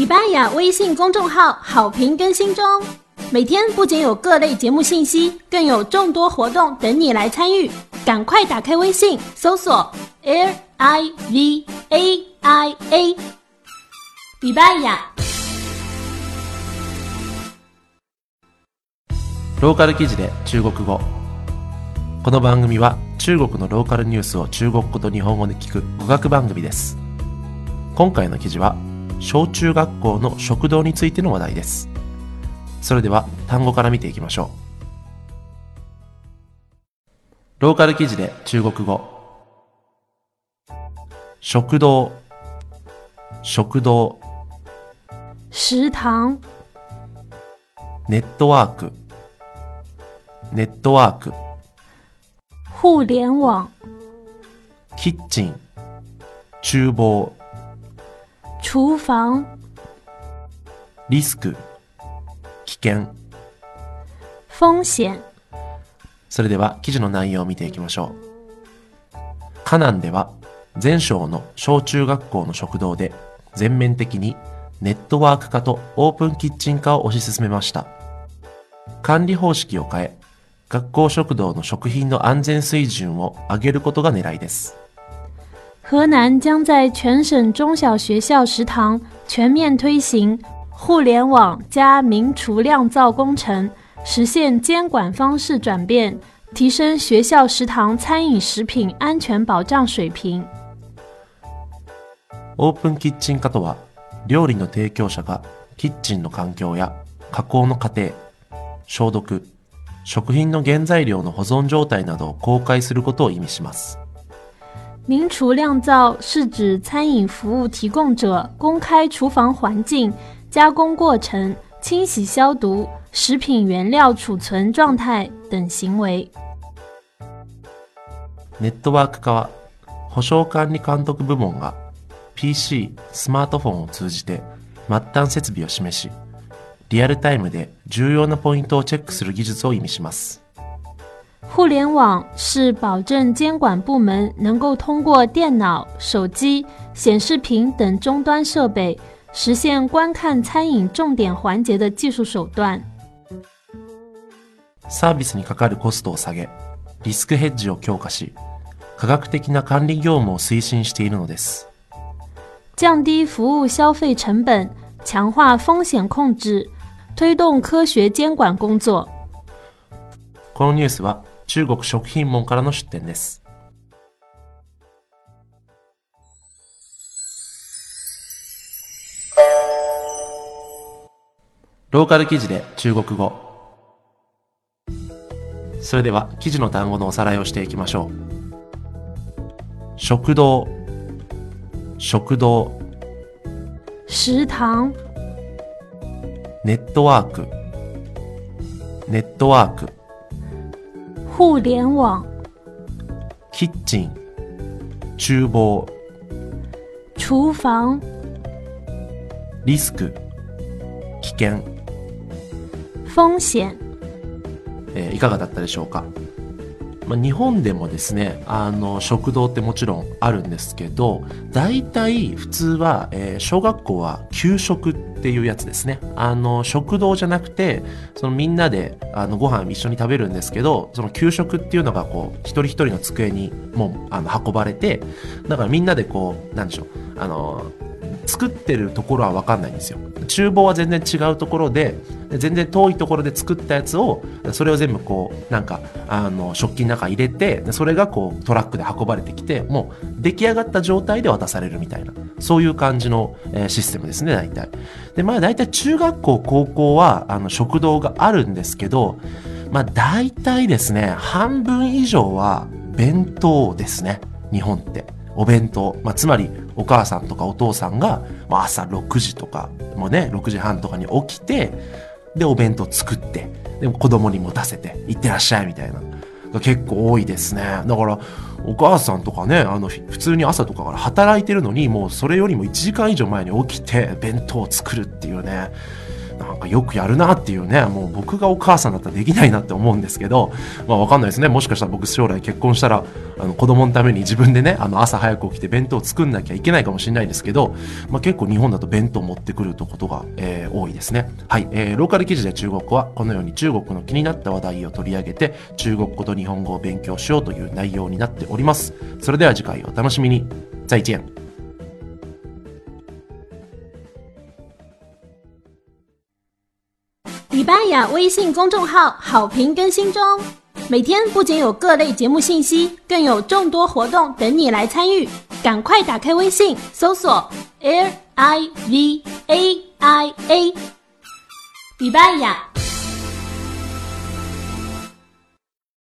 礼拜雅微信公众号好评更新中，每天不仅有各类节目信息，更有众多活动等你来参与。赶快打开微信，搜索 L I V A I A。礼拜雅。ローカル記事で中国語この番組は中国のローカルニュースを中国語と日本語で聞く語学番組です今回の記事は小中学校の食堂についての話題です。それでは単語から見ていきましょう。ローカル記事で中国語。食堂。食堂。食堂。ネットワーク。ネットワーク。互联網キッチン。厨房廚房。リスク。危険。風險それでは記事の内容を見ていきましょう。河南では全省の小中学校の食堂で全面的にネットワーク化とオープンキッチン化を推し進めました。管理方式を変え学校食堂の食品の安全水準を上げることが狙いです河南将在全省中小学校食堂全面推行互联網加明廚釀造工程，實現監管方式轉變，提升學校食堂餐飲食品安全保障水平。オープンキッチン化とは料理の提供者がキッチンの環境や加工の過程消毒食品の原材料の保存状態などを公開することを意味します明廚釀造是指餐飲服務提供者公開廚房環境、加工過程、清洗消毒、食品原料儲存狀態等行為。ネットワーク化は保証管理監督部門が PC、スマートフォンを通じて末端設備を示しリアルタイムで重要なポイントをチェックする技術を意味します互聯網是保證監管部門能夠通過電腦、手機、顯示屏等終端設備，實現觀看餐飲重點環節的技術手段。サービスにかかるコストを下げリスクヘッジを強化し科学的な管理業務を推進しているのです降低服務消費成本，強化風險控制，推動科學監管工作。このニュースは 中國食品門からの出展です。ローカル記事で中国語。それでは記事の単語のおさらいをしていきましょう。食堂。食堂。食堂。ネットワーク。ネットワーク互聯網キッチン厨房。廚房。リスク危険、風險えーいかがだったでしょうか、まあ、日本でもですねあの食堂ってもちろんあるんですけど大体普通は、えー小学校は給食っていうやつですね。あの食堂じゃなくてそのみんなであのご飯一緒に食べるんですけどその給食っていうのがこう一人一人の机にもうあの運ばれてだからみんなでこうなんでしょうあの作ってるところは分かんないんですよ。厨房は全然違うところで全然遠いところで作ったやつをそれを全部こうなんかあの食器の中入れてそれがこうトラックで運ばれてきてもう出来上がった状態で渡されるみたいなそういう感じの、えシステムですね大体。でまあ大体中学校高校はあの食堂があるんですけどまあ大体ですね半分以上は弁当ですね日本って。お弁当、まあ、つまりお母さんとかお父さんが、まあ、朝6時とかもね6時半とかに起きてでお弁当作ってで子供に持たせて行ってらっしゃいみたいな。が結構多いですね。だからお母さんとかねあの普通に朝とかから働いてるのにもうそれよりも1時間以上前に起きて弁当を作るっていうね。なんかよくやるなっていうね、もう僕がお母さんだったらできないなって思うんですけど、まあわかんないですね。もしかしたら僕将来結婚したら、あの子供のために自分でね、あの朝早く起きて弁当作んなきゃいけないかもしれないですけど、まあ結構日本だと弁当持ってくるとことが、えー、多いですね。はい、えー、ローカル記事で中国語はこのように中国の気になった話題を取り上げて、中国語と日本語を勉強しようという内容になっております。それでは次回お楽しみに。再见。迪巴雅微信公众号好评更新中，每天不仅有各类节目信息，更有众多活动等你来参与。赶快打开微信，搜索 L I V A I A，迪巴雅。